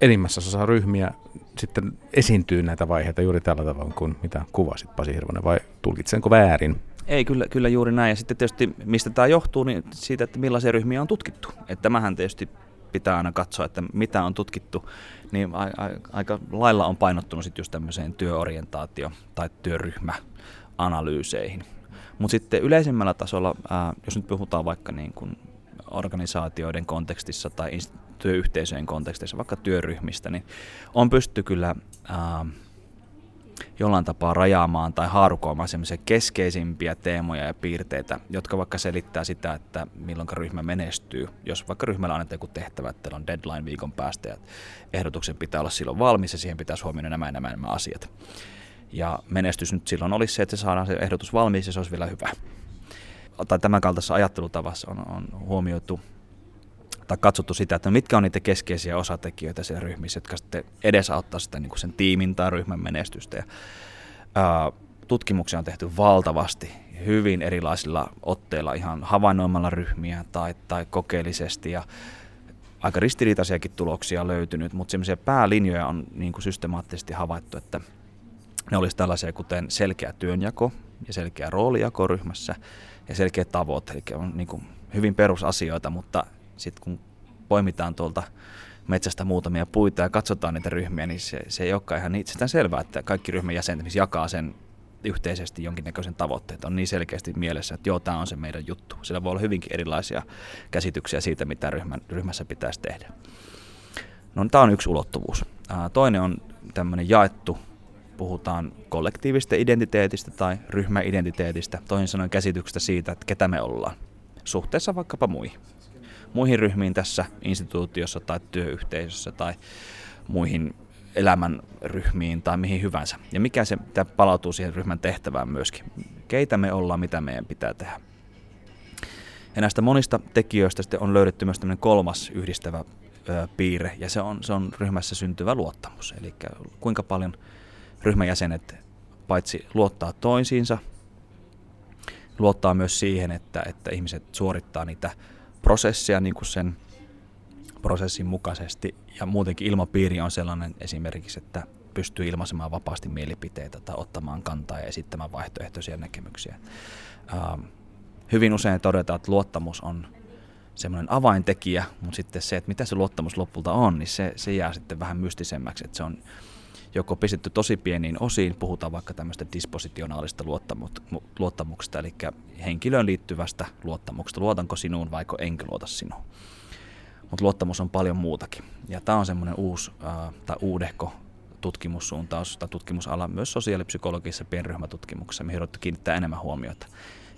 enimmässä osassa ryhmiä sitten esiintyy näitä vaiheita juuri tällä tavalla kuin mitä kuvasit Pasi Hirvonen, vai tulkitsenko väärin? Ei, kyllä, kyllä juuri näin. Ja sitten tietysti mistä tämä johtuu, niin siitä, että millaisia ryhmiä on tutkittu. Että tämähän tietysti pitää aina katsoa, että mitä on tutkittu, niin aika lailla on painottunut sitten just tämmöiseen työorientaatio- tai työryhmäanalyyseihin. Mutta sitten yleisemmällä tasolla, ää, jos nyt puhutaan vaikka niin kuin organisaatioiden kontekstissa tai työyhteisöjen kontekstissa, vaikka työryhmistä, niin on pysty kyllä ää, jollain tapaa rajaamaan tai haarukoimaan semmoisia keskeisimpiä teemoja ja piirteitä, jotka vaikka selittää sitä, että milloin ryhmä menestyy. Jos vaikka ryhmällä annetaan joku tehtävä, että on deadline viikon päästä ja ehdotuksen pitää olla silloin valmis ja siihen pitäisi huomioida nämä ja nämä, nämä asiat. Ja menestys nyt silloin olisi se, että se saadaan se ehdotus valmiiksi ja se olisi vielä hyvä. Tai tämän kaltaisessa ajattelutavassa on, on huomioitu tai katsottu sitä, että mitkä on niitä keskeisiä osatekijöitä siellä ryhmissä, jotka sitten edesauttaa sitä niin kuin sen tiimin tai ryhmän menestystä. Ja, ää, tutkimuksia on tehty valtavasti, hyvin erilaisilla otteilla, ihan havainnoimalla ryhmiä tai, tai kokeellisesti. Ja aika ristiriitaisiakin tuloksia löytynyt, mutta semmoisia päälinjoja on niin kuin systemaattisesti havaittu, että ne olisi tällaisia kuten selkeä työnjako ja selkeä roolijako ryhmässä ja selkeä tavoite, eli on niin kuin hyvin perusasioita, mutta sitten kun poimitaan tuolta metsästä muutamia puita ja katsotaan niitä ryhmiä, niin se, se ei olekaan ihan itsestään selvää, että kaikki ryhmän jäsenet jakaa sen yhteisesti jonkinnäköisen tavoitteet. On niin selkeästi mielessä, että joo, tämä on se meidän juttu. Sillä voi olla hyvinkin erilaisia käsityksiä siitä, mitä ryhmän, ryhmässä pitäisi tehdä. No tämä on yksi ulottuvuus. Toinen on tämmöinen jaettu, puhutaan kollektiivista identiteetistä tai ryhmäidentiteetistä, toisin sanoen käsityksestä siitä, että ketä me ollaan suhteessa vaikkapa muihin muihin ryhmiin tässä instituutiossa tai työyhteisössä tai muihin elämänryhmiin tai mihin hyvänsä. Ja mikä se mitä palautuu siihen ryhmän tehtävään myöskin. Keitä me ollaan, mitä meidän pitää tehdä. Ja näistä monista tekijöistä sitten on löydetty myös tämmöinen kolmas yhdistävä ö, piirre, ja se on, se on ryhmässä syntyvä luottamus. Eli kuinka paljon ryhmän jäsenet paitsi luottaa toisiinsa, luottaa myös siihen, että, että ihmiset suorittaa niitä prosessia niin kuin sen prosessin mukaisesti ja muutenkin ilmapiiri on sellainen esimerkiksi, että pystyy ilmaisemaan vapaasti mielipiteitä tai ottamaan kantaa ja esittämään vaihtoehtoisia näkemyksiä. Ähm, hyvin usein todetaan, että luottamus on semmoinen avaintekijä, mutta sitten se, että mitä se luottamus lopulta on, niin se, se jää sitten vähän mystisemmäksi, että se on joko pistetty tosi pieniin osiin, puhutaan vaikka tämmöistä dispositionaalista luottamuksesta, eli henkilöön liittyvästä luottamuksesta, luotanko sinuun vai enkö luota sinuun. Mutta luottamus on paljon muutakin. Ja tämä on semmoinen uusi äh, tai uudehko tutkimussuuntaus tai tutkimusala myös sosiaalipsykologisessa pienryhmätutkimuksessa, mihin on kiinnittää enemmän huomiota.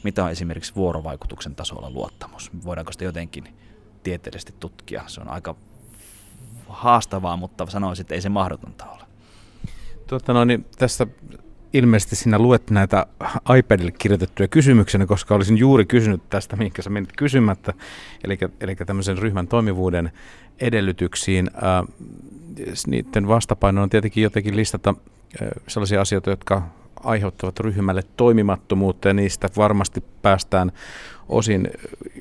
Mitä on esimerkiksi vuorovaikutuksen tasolla luottamus? Voidaanko sitä jotenkin tieteellisesti tutkia? Se on aika haastavaa, mutta sanoisin, että ei se mahdotonta ole. Tuota no, niin tässä ilmeisesti sinä luet näitä iPadille kirjoitettuja kysymyksiä, koska olisin juuri kysynyt tästä, minkä sä menit kysymättä, eli, eli tämmöisen ryhmän toimivuuden edellytyksiin. Äh, niiden vastapaino on tietenkin jotenkin listata sellaisia asioita, jotka aiheuttavat ryhmälle toimimattomuutta ja niistä varmasti päästään osin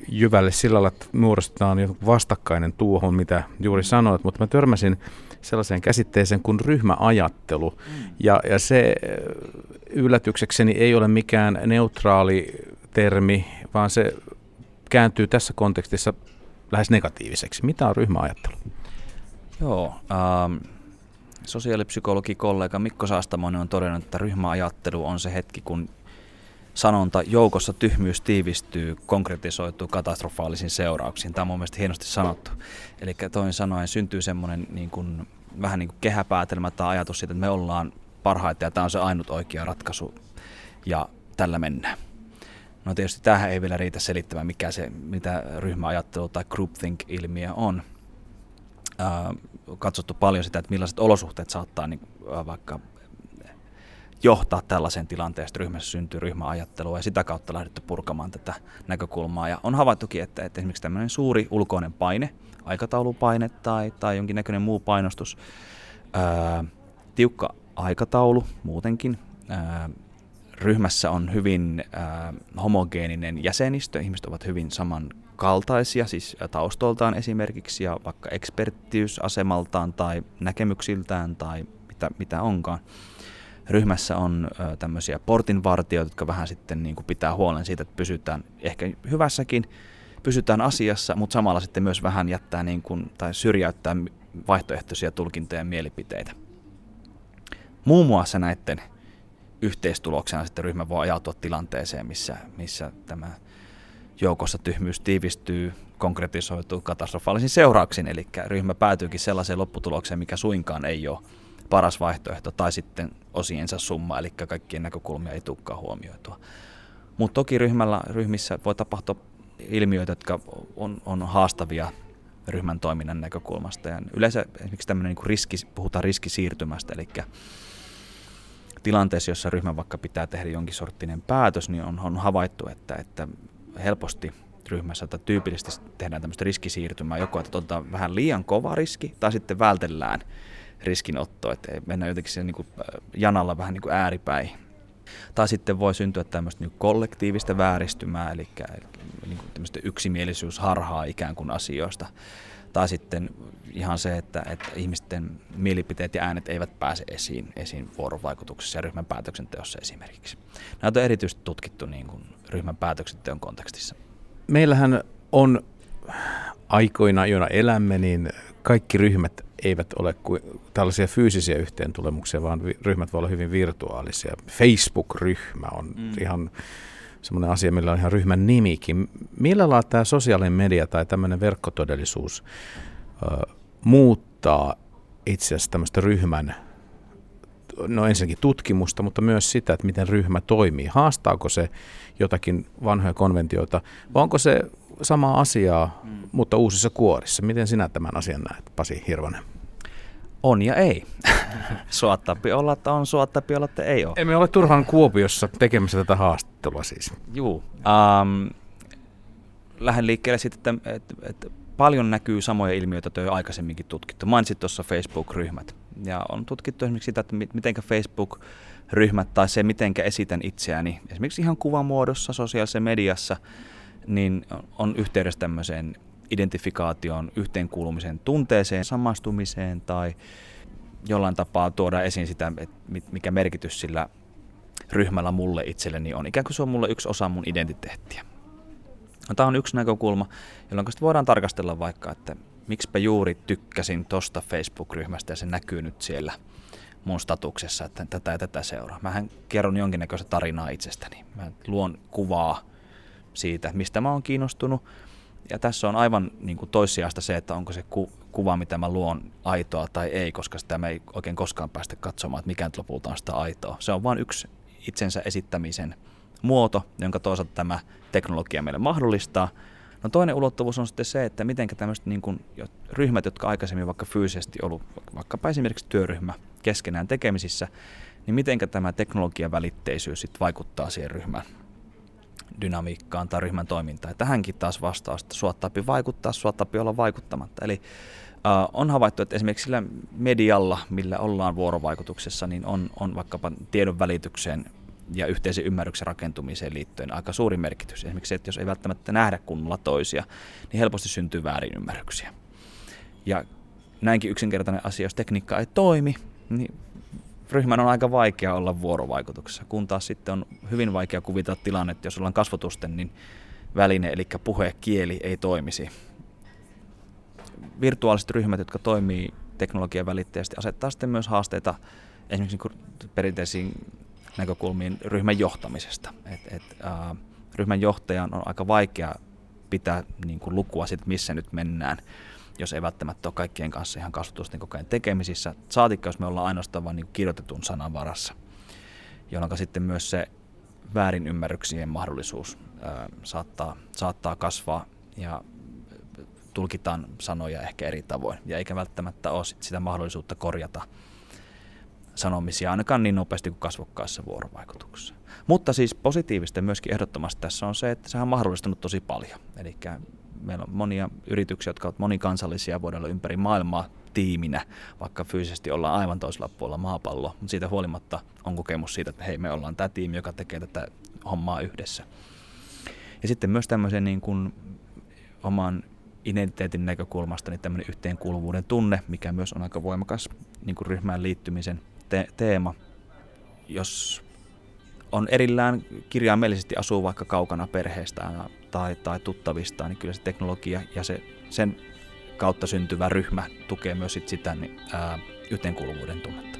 jyvälle sillä lailla, että muodostetaan vastakkainen tuohon, mitä juuri sanoit, mutta mä törmäsin sellaiseen käsitteeseen kuin ryhmäajattelu. Mm. Ja, ja se yllätyksekseni ei ole mikään neutraali termi, vaan se kääntyy tässä kontekstissa lähes negatiiviseksi. Mitä on ryhmäajattelu? Joo, ähm, sosiaalipsykologi kollega Mikko Saastamoinen on todennut, että ryhmäajattelu on se hetki, kun sanonta joukossa tyhmyys tiivistyy, konkretisoituu katastrofaalisiin seurauksiin. Tämä on mun mielestä hienosti sanottu. Eli toin sanoen syntyy semmoinen niin kuin, vähän niin kuin kehäpäätelmä tai ajatus siitä, että me ollaan parhaita ja tämä on se ainut oikea ratkaisu ja tällä mennään. No tietysti tähän ei vielä riitä selittämään, mikä se, mitä ryhmäajattelu tai groupthink-ilmiö on. Ää, katsottu paljon sitä, että millaiset olosuhteet saattaa niin, vaikka johtaa tällaiseen tilanteeseen, ryhmässä syntyy ryhmäajattelua ja sitä kautta lähdetty purkamaan tätä näkökulmaa. Ja on havaittukin, että, että esimerkiksi tämmöinen suuri ulkoinen paine, aikataulupaine tai, tai jonkinnäköinen muu painostus, ää, tiukka aikataulu muutenkin, ää, ryhmässä on hyvin ää, homogeeninen jäsenistö, ihmiset ovat hyvin samankaltaisia, siis taustoltaan esimerkiksi ja vaikka eksperttiysasemaltaan tai näkemyksiltään tai mitä, mitä onkaan ryhmässä on tämmöisiä portinvartijoita, jotka vähän sitten niin kuin pitää huolen siitä, että pysytään ehkä hyvässäkin, pysytään asiassa, mutta samalla sitten myös vähän jättää niin kuin, tai syrjäyttää vaihtoehtoisia tulkintoja ja mielipiteitä. Muun muassa näiden yhteistuloksena sitten ryhmä voi ajautua tilanteeseen, missä, missä tämä joukossa tyhmyys tiivistyy, konkretisoituu katastrofaalisin seurauksin, eli ryhmä päätyykin sellaiseen lopputulokseen, mikä suinkaan ei ole paras vaihtoehto, tai sitten osiensa summa, eli kaikkien näkökulmia ei tulekaan huomioitua. Mutta toki ryhmällä, ryhmissä voi tapahtua ilmiöitä, jotka on, on haastavia ryhmän toiminnan näkökulmasta. Ja yleensä esimerkiksi tämmöinen niin riski, puhutaan riskisiirtymästä, eli tilanteessa, jossa ryhmä vaikka pitää tehdä jonkin sorttinen päätös, niin on, on havaittu, että, että helposti ryhmässä tai tyypillisesti tehdään tämmöistä riskisiirtymää, joko että otetaan vähän liian kova riski tai sitten vältellään riskinotto, että mennään jotenkin siellä niin kuin janalla vähän niin kuin ääripäin. Tai sitten voi syntyä tämmöistä niin kollektiivista vääristymää, eli, eli niin kuin tämmöistä yksimielisyysharhaa ikään kuin asioista. Tai sitten ihan se, että, että ihmisten mielipiteet ja äänet eivät pääse esiin, esiin vuorovaikutuksessa ja ryhmän päätöksenteossa esimerkiksi. Näitä on erityisesti tutkittu niin kuin ryhmän päätöksenteon kontekstissa. Meillähän on aikoina, joina elämme, niin kaikki ryhmät eivät ole kuin tällaisia fyysisiä yhteentulemuksia, vaan ryhmät voi olla hyvin virtuaalisia. Facebook-ryhmä on mm. ihan semmoinen asia, millä on ihan ryhmän nimikin. Millä lailla tämä sosiaalinen media tai tämmöinen verkkotodellisuus ö, muuttaa itse asiassa tämmöistä ryhmän, no ensinnäkin tutkimusta, mutta myös sitä, että miten ryhmä toimii. Haastaako se jotakin vanhoja konventioita, vai onko se samaa asiaa, mm. mutta uusissa kuorissa? Miten sinä tämän asian näet, Pasi Hirvonen? On ja ei. (laughs) suottapi olla, että on, suottapi olla, että ei ole. Emme ole turhaan Kuopiossa tekemässä tätä haastattelua siis. Juu. Um, lähden liikkeelle sitten, että, että, että paljon näkyy samoja ilmiöitä, joita on jo aikaisemminkin tutkittu. Mainitsit tuossa Facebook-ryhmät. Ja on tutkittu esimerkiksi sitä, että miten Facebook-ryhmät tai se, miten esitän itseäni, esimerkiksi ihan kuvamuodossa, sosiaalisessa mediassa, niin on yhteydessä tämmöiseen identifikaation, yhteenkuulumisen tunteeseen, samastumiseen tai jollain tapaa tuoda esiin sitä, että mikä merkitys sillä ryhmällä mulle itselleni on. Ikään kuin se on mulle yksi osa mun identiteettiä. No, tämä on yksi näkökulma, jolloin voidaan tarkastella vaikka, että miksipä juuri tykkäsin tosta Facebook-ryhmästä ja se näkyy nyt siellä mun statuksessa, että tätä ja tätä seuraa. Mähän kerron jonkinnäköistä tarinaa itsestäni. Mä luon kuvaa siitä, mistä mä oon kiinnostunut, ja tässä on aivan niin kuin toissijasta se, että onko se ku, kuva, mitä mä luon, aitoa tai ei, koska sitä me ei oikein koskaan päästä katsomaan, että mikä nyt lopulta on sitä aitoa. Se on vain yksi itsensä esittämisen muoto, jonka toisaalta tämä teknologia meille mahdollistaa. No toinen ulottuvuus on sitten se, että miten tämmöiset niin kuin, ryhmät, jotka aikaisemmin vaikka fyysisesti ollut, vaikkapa esimerkiksi työryhmä keskenään tekemisissä, niin miten tämä teknologian välitteisyys sitten vaikuttaa siihen ryhmään dynamiikkaan tai ryhmän toimintaan. Tähänkin taas vastausta suottaapi vaikuttaa, suottaapi olla vaikuttamatta. Eli uh, on havaittu, että esimerkiksi sillä medialla, millä ollaan vuorovaikutuksessa, niin on, on vaikkapa tiedon välitykseen ja yhteisen ymmärryksen rakentumiseen liittyen aika suuri merkitys. Esimerkiksi se, että jos ei välttämättä nähdä kunnolla toisia, niin helposti syntyy väärinymmärryksiä. Ja näinkin yksinkertainen asia, jos tekniikka ei toimi, niin ryhmän on aika vaikea olla vuorovaikutuksessa, kun taas sitten on hyvin vaikea kuvitella tilanne, että jos ollaan kasvotusten, niin väline, eli puhe, kieli ei toimisi. Virtuaaliset ryhmät, jotka toimii teknologian välitteisesti, asettaa sitten myös haasteita esimerkiksi perinteisiin näkökulmiin ryhmän johtamisesta. Et, et, äh, ryhmän johtajan on aika vaikea pitää niin kuin lukua siitä, missä nyt mennään jos ei välttämättä ole kaikkien kanssa ihan kasvatusten koko ajan tekemisissä. Saatikka, jos me ollaan ainoastaan vain niin kirjoitetun sanan varassa, jolloin sitten myös se väärinymmärryksien mahdollisuus ää, saattaa, saattaa kasvaa ja tulkitaan sanoja ehkä eri tavoin ja eikä välttämättä ole sit sitä mahdollisuutta korjata sanomisia ainakaan niin nopeasti kuin kasvokkaassa vuorovaikutuksessa. Mutta siis positiivista myöskin ehdottomasti tässä on se, että se on mahdollistanut tosi paljon. Eli meillä on monia yrityksiä, jotka ovat monikansallisia, voidaan olla ympäri maailmaa tiiminä, vaikka fyysisesti ollaan aivan toisella puolella maapalloa, mutta siitä huolimatta on kokemus siitä, että hei, me ollaan tämä tiimi, joka tekee tätä hommaa yhdessä. Ja sitten myös tämmöisen niin kuin oman identiteetin näkökulmasta niin tämmöinen yhteenkuuluvuuden tunne, mikä myös on aika voimakas niin kuin ryhmään liittymisen te- teema. Jos on erillään kirjaimellisesti asuu vaikka kaukana perheestään tai, tai tuttavistaan, niin kyllä se teknologia ja se, sen kautta syntyvä ryhmä tukee myös sit sitä niin, ää, yhteenkuuluvuuden tunnetta.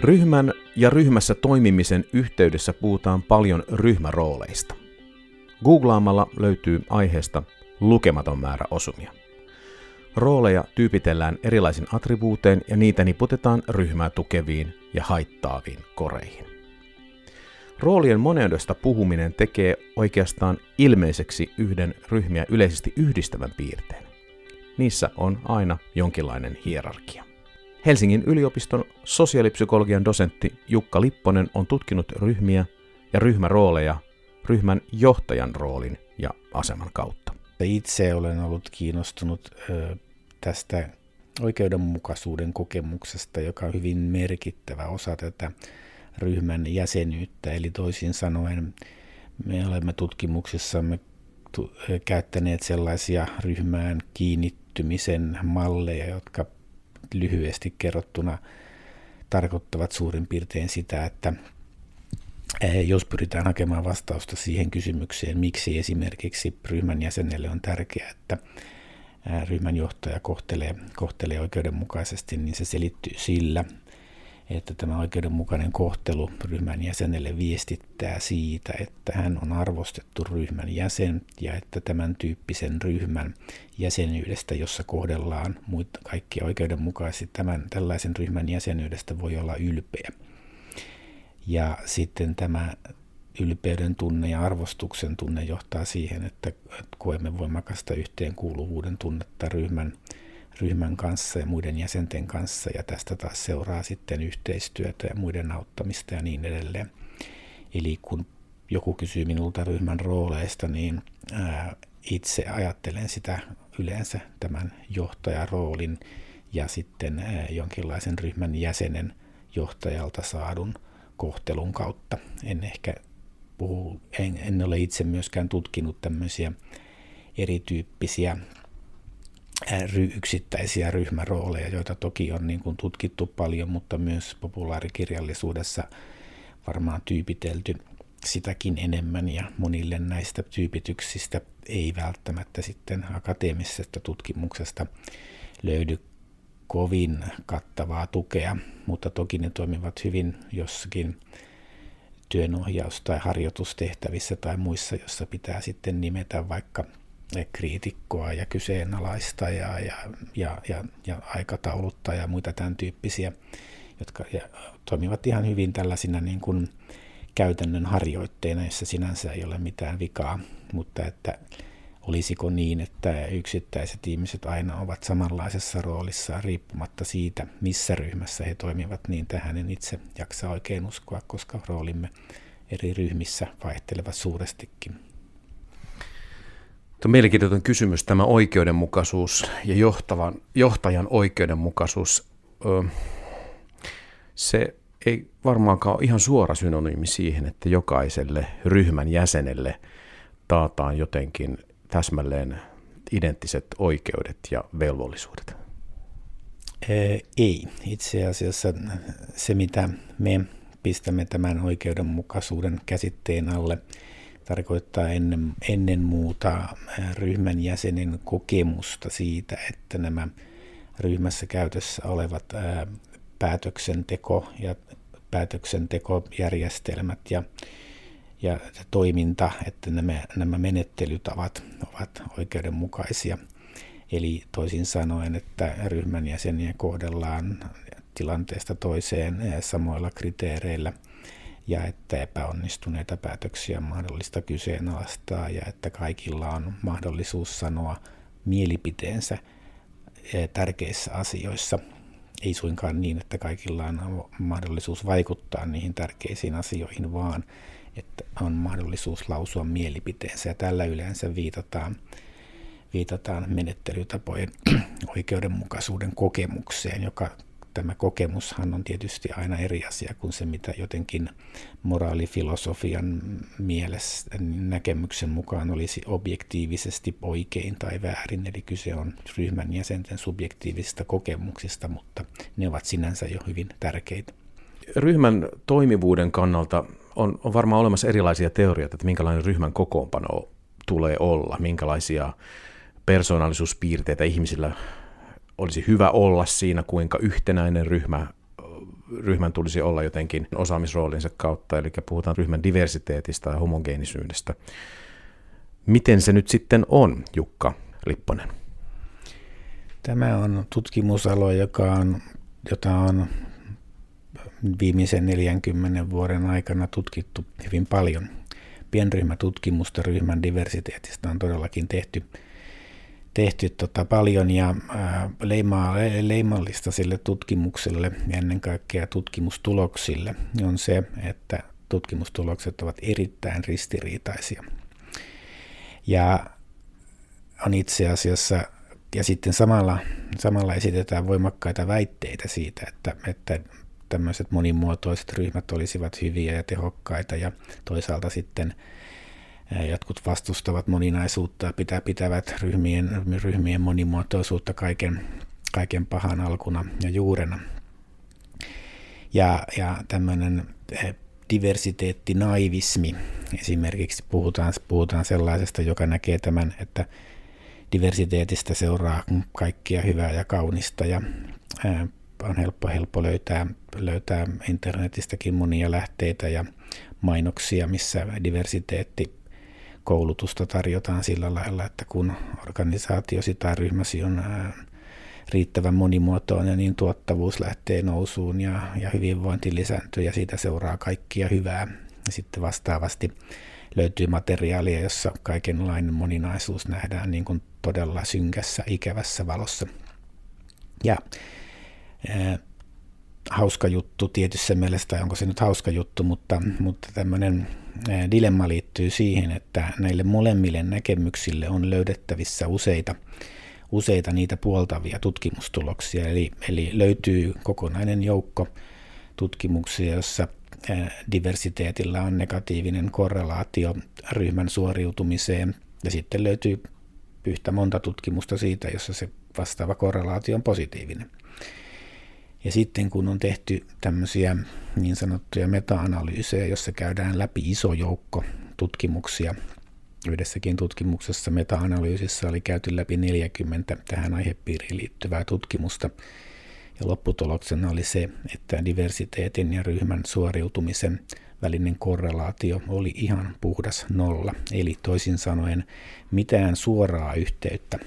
Ryhmän ja ryhmässä toimimisen yhteydessä puhutaan paljon ryhmärooleista. Googlaamalla löytyy aiheesta lukematon määrä osumia. Rooleja tyypitellään erilaisin attribuutein ja niitä niputetaan ryhmää tukeviin ja haittaaviin koreihin. Roolien moneudesta puhuminen tekee oikeastaan ilmeiseksi yhden ryhmiä yleisesti yhdistävän piirteen. Niissä on aina jonkinlainen hierarkia. Helsingin yliopiston sosiaalipsykologian dosentti Jukka Lipponen on tutkinut ryhmiä ja ryhmärooleja ryhmän johtajan roolin ja aseman kautta. Itse olen ollut kiinnostunut tästä oikeudenmukaisuuden kokemuksesta, joka on hyvin merkittävä osa tätä ryhmän jäsenyyttä. Eli toisin sanoen me olemme tutkimuksissamme käyttäneet sellaisia ryhmään kiinnittymisen malleja, jotka lyhyesti kerrottuna tarkoittavat suurin piirtein sitä, että jos pyritään hakemaan vastausta siihen kysymykseen, miksi esimerkiksi ryhmän jäsenelle on tärkeää, että ryhmän johtaja kohtelee, kohtelee oikeudenmukaisesti, niin se selittyy sillä, että tämä oikeudenmukainen kohtelu ryhmän jäsenelle viestittää siitä, että hän on arvostettu ryhmän jäsen ja että tämän tyyppisen ryhmän jäsenyydestä, jossa kohdellaan muita kaikkia oikeudenmukaisesti, tämän tällaisen ryhmän jäsenyydestä voi olla ylpeä. Ja sitten tämä ylpeyden tunne ja arvostuksen tunne johtaa siihen, että koemme voimakasta yhteenkuuluvuuden tunnetta ryhmän, ryhmän kanssa ja muiden jäsenten kanssa, ja tästä taas seuraa sitten yhteistyötä ja muiden auttamista ja niin edelleen. Eli kun joku kysyy minulta ryhmän rooleista, niin ää, itse ajattelen sitä yleensä tämän johtajaroolin ja sitten ää, jonkinlaisen ryhmän jäsenen johtajalta saadun kohtelun kautta. En ehkä puhu, en, en ole itse myöskään tutkinut tämmöisiä erityyppisiä yksittäisiä ryhmärooleja, joita toki on niin kuin tutkittu paljon, mutta myös populaarikirjallisuudessa varmaan tyypitelty sitäkin enemmän ja monille näistä tyypityksistä ei välttämättä sitten akateemisesta tutkimuksesta löydy kovin kattavaa tukea, mutta toki ne toimivat hyvin jossakin työnohjaus- tai harjoitustehtävissä tai muissa, jossa pitää sitten nimetä vaikka kriitikkoa ja kyseenalaista ja, ja, ja, ja, aikataulutta ja muita tämän tyyppisiä, jotka toimivat ihan hyvin tällaisina niin kuin käytännön harjoitteina, jossa sinänsä ei ole mitään vikaa, mutta että Olisiko niin, että yksittäiset ihmiset aina ovat samanlaisessa roolissa riippumatta siitä, missä ryhmässä he toimivat, niin tähän en itse jaksa oikein uskoa, koska roolimme eri ryhmissä vaihtelevat suurestikin. Tuo mielenkiintoinen kysymys, tämä oikeudenmukaisuus ja johtavan, johtajan oikeudenmukaisuus. Se ei varmaankaan ole ihan suora synonyymi siihen, että jokaiselle ryhmän jäsenelle taataan jotenkin täsmälleen identtiset oikeudet ja velvollisuudet? Ei. Itse asiassa se, mitä me pistämme tämän oikeudenmukaisuuden käsitteen alle, tarkoittaa ennen, ennen muuta ryhmän jäsenen kokemusta siitä, että nämä ryhmässä käytössä olevat päätöksenteko ja päätöksentekojärjestelmät ja ja toiminta, että nämä, nämä menettelytavat ovat oikeudenmukaisia. Eli toisin sanoen, että ryhmän jäseniä kohdellaan tilanteesta toiseen eh, samoilla kriteereillä ja että epäonnistuneita päätöksiä on mahdollista kyseenalaistaa ja että kaikilla on mahdollisuus sanoa mielipiteensä tärkeissä asioissa. Ei suinkaan niin, että kaikilla on mahdollisuus vaikuttaa niihin tärkeisiin asioihin, vaan että on mahdollisuus lausua mielipiteensä. Ja tällä yleensä viitataan, viitataan menettelytapojen (clears throat) oikeudenmukaisuuden kokemukseen, joka tämä kokemushan on tietysti aina eri asia kuin se, mitä jotenkin moraalifilosofian mielessä näkemyksen mukaan olisi objektiivisesti oikein tai väärin. Eli kyse on ryhmän jäsenten subjektiivisista kokemuksista, mutta ne ovat sinänsä jo hyvin tärkeitä. Ryhmän toimivuuden kannalta on, on varmaan olemassa erilaisia teorioita, että minkälainen ryhmän kokoonpano tulee olla, minkälaisia persoonallisuuspiirteitä ihmisillä olisi hyvä olla siinä, kuinka yhtenäinen ryhmä, ryhmän tulisi olla jotenkin osaamisroolinsa kautta, eli puhutaan ryhmän diversiteetistä ja homogeenisyydestä. Miten se nyt sitten on, Jukka Lipponen? Tämä on tutkimusalo, joka on, jota on viimeisen 40 vuoden aikana tutkittu hyvin paljon. Pienryhmätutkimusta ryhmän diversiteetistä on todellakin tehty – tehty tota paljon ja ää, leimaa, leimallista sille tutkimukselle ja ennen kaikkea tutkimustuloksille on se, että tutkimustulokset ovat erittäin ristiriitaisia. Ja on itse asiassa, ja sitten samalla, samalla esitetään voimakkaita väitteitä siitä, että, että tämmöiset monimuotoiset ryhmät olisivat hyviä ja tehokkaita ja toisaalta sitten Jotkut vastustavat moninaisuutta pitää, pitävät ryhmien, ryhmien monimuotoisuutta kaiken, kaiken pahan alkuna ja juurena. Ja, ja tämmöinen diversiteettinaivismi esimerkiksi puhutaan, puhutaan sellaisesta, joka näkee tämän, että diversiteetistä seuraa kaikkia hyvää ja kaunista ja on helppo, helppo löytää, löytää internetistäkin monia lähteitä ja mainoksia, missä diversiteetti koulutusta tarjotaan sillä lailla, että kun organisaatiosi tai ryhmäsi on riittävän monimuotoinen, niin tuottavuus lähtee nousuun ja, ja hyvinvointi lisääntyy ja siitä seuraa kaikkia hyvää. Sitten vastaavasti löytyy materiaalia, jossa kaikenlainen moninaisuus nähdään niin kuin todella synkässä, ikävässä valossa. Ja hauska juttu tietyssä mielessä, tai onko se nyt hauska juttu, mutta, mutta tämmöinen dilemma liittyy siihen, että näille molemmille näkemyksille on löydettävissä useita, useita niitä puoltavia tutkimustuloksia. Eli, eli löytyy kokonainen joukko tutkimuksia, jossa diversiteetillä on negatiivinen korrelaatio ryhmän suoriutumiseen. Ja sitten löytyy yhtä monta tutkimusta siitä, jossa se vastaava korrelaatio on positiivinen. Ja sitten kun on tehty tämmöisiä niin sanottuja meta-analyysejä, jossa käydään läpi iso joukko tutkimuksia, yhdessäkin tutkimuksessa meta-analyysissä oli käyty läpi 40 tähän aihepiiriin liittyvää tutkimusta. Ja lopputuloksena oli se, että diversiteetin ja ryhmän suoriutumisen välinen korrelaatio oli ihan puhdas nolla. Eli toisin sanoen mitään suoraa yhteyttä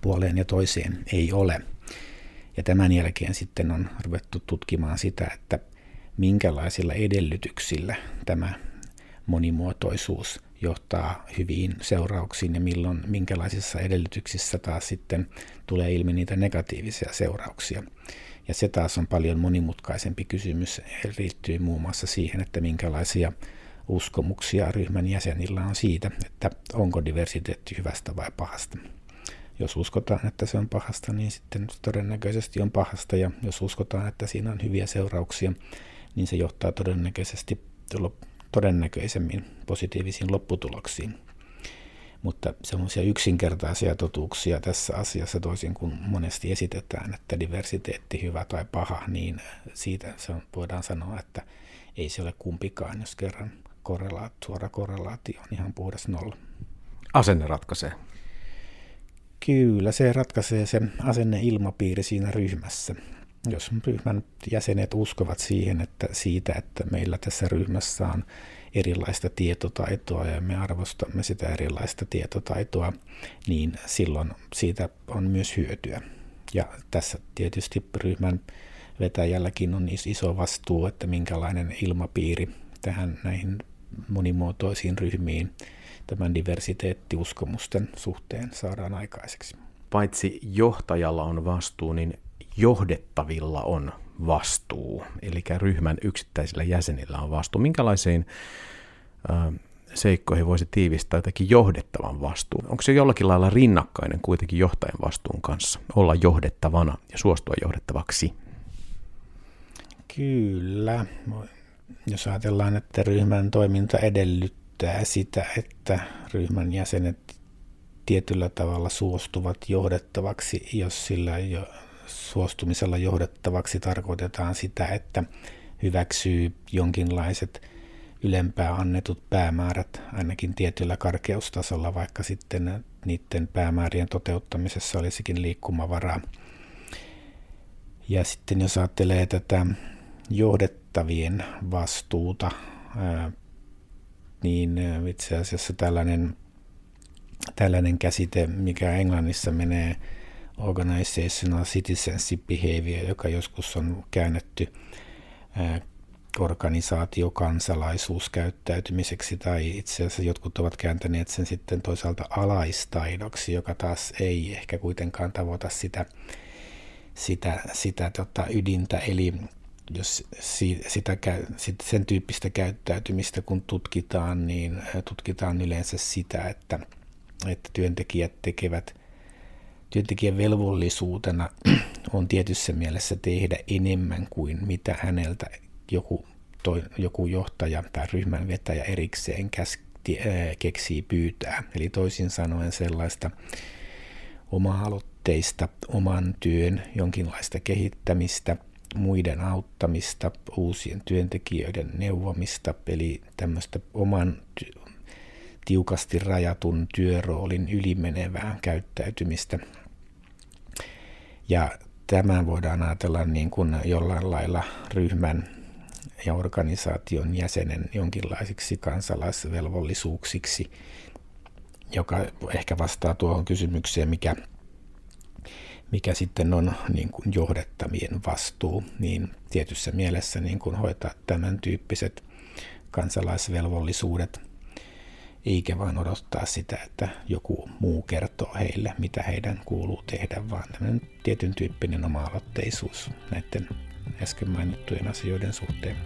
puoleen ja toiseen ei ole – ja tämän jälkeen sitten on ruvettu tutkimaan sitä, että minkälaisilla edellytyksillä tämä monimuotoisuus johtaa hyviin seurauksiin ja milloin minkälaisissa edellytyksissä taas sitten tulee ilmi niitä negatiivisia seurauksia. Ja se taas on paljon monimutkaisempi kysymys, liittyy muun muassa siihen, että minkälaisia uskomuksia ryhmän jäsenillä on siitä, että onko diversiteetti hyvästä vai pahasta jos uskotaan, että se on pahasta, niin sitten todennäköisesti on pahasta, ja jos uskotaan, että siinä on hyviä seurauksia, niin se johtaa todennäköisesti todennäköisemmin positiivisiin lopputuloksiin. Mutta semmoisia yksinkertaisia totuuksia tässä asiassa toisin kuin monesti esitetään, että diversiteetti hyvä tai paha, niin siitä se on, voidaan sanoa, että ei se ole kumpikaan, jos kerran korrelaat, suora korrelaatio on ihan puhdas nolla. Asenne ratkaisee. Kyllä, se ratkaisee se asenneilmapiiri siinä ryhmässä. Jos ryhmän jäsenet uskovat siihen, että siitä, että meillä tässä ryhmässä on erilaista tietotaitoa ja me arvostamme sitä erilaista tietotaitoa, niin silloin siitä on myös hyötyä. Ja tässä tietysti ryhmän vetäjälläkin on iso vastuu, että minkälainen ilmapiiri tähän näihin monimuotoisiin ryhmiin tämän diversiteettiuskomusten suhteen saadaan aikaiseksi. paitsi johtajalla on vastuu, niin johdettavilla on vastuu. Eli ryhmän yksittäisillä jäsenillä on vastuu. Minkälaisiin äh, seikkoihin voisi tiivistää jotenkin johdettavan vastuun? Onko se jollakin lailla rinnakkainen kuitenkin johtajan vastuun kanssa? Olla johdettavana ja suostua johdettavaksi? Kyllä. Jos ajatellaan, että ryhmän toiminta edellyttää sitä, että ryhmän jäsenet tietyllä tavalla suostuvat johdettavaksi, jos sillä jo suostumisella johdettavaksi tarkoitetaan sitä, että hyväksyy jonkinlaiset ylempää annetut päämäärät ainakin tietyllä karkeustasolla, vaikka sitten niiden päämäärien toteuttamisessa olisikin liikkumavaraa. Ja sitten jos ajattelee tätä johdettavien vastuuta, niin itse asiassa tällainen, tällainen käsite, mikä Englannissa menee organizational citizenship behavior, joka joskus on käännetty organisaatiokansalaisuuskäyttäytymiseksi tai itse asiassa jotkut ovat kääntäneet sen sitten toisaalta alaistaidoksi, joka taas ei ehkä kuitenkaan tavoita sitä, sitä, sitä tota ydintä, eli jos sitä, sen tyyppistä käyttäytymistä kun tutkitaan, niin tutkitaan yleensä sitä, että, että työntekijät tekevät työntekijän velvollisuutena (clears throat) on tietyssä mielessä tehdä enemmän kuin mitä häneltä joku, toi, joku johtaja tai ryhmän vetäjä erikseen käski, äh, keksii pyytää. Eli toisin sanoen sellaista oma-aloitteista oman työn jonkinlaista kehittämistä, muiden auttamista, uusien työntekijöiden neuvomista, eli tämmöistä oman tiukasti rajatun työroolin ylimenevää käyttäytymistä. Ja tämä voidaan ajatella niin kuin jollain lailla ryhmän ja organisaation jäsenen jonkinlaisiksi kansalaisvelvollisuuksiksi, joka ehkä vastaa tuohon kysymykseen, mikä, mikä sitten on niin kuin johdettavien vastuu, niin tietyssä mielessä niin kuin hoitaa tämän tyyppiset kansalaisvelvollisuudet, eikä vain odottaa sitä, että joku muu kertoo heille, mitä heidän kuuluu tehdä, vaan tämmöinen tietyn tyyppinen oma-aloitteisuus näiden äsken mainittujen asioiden suhteen.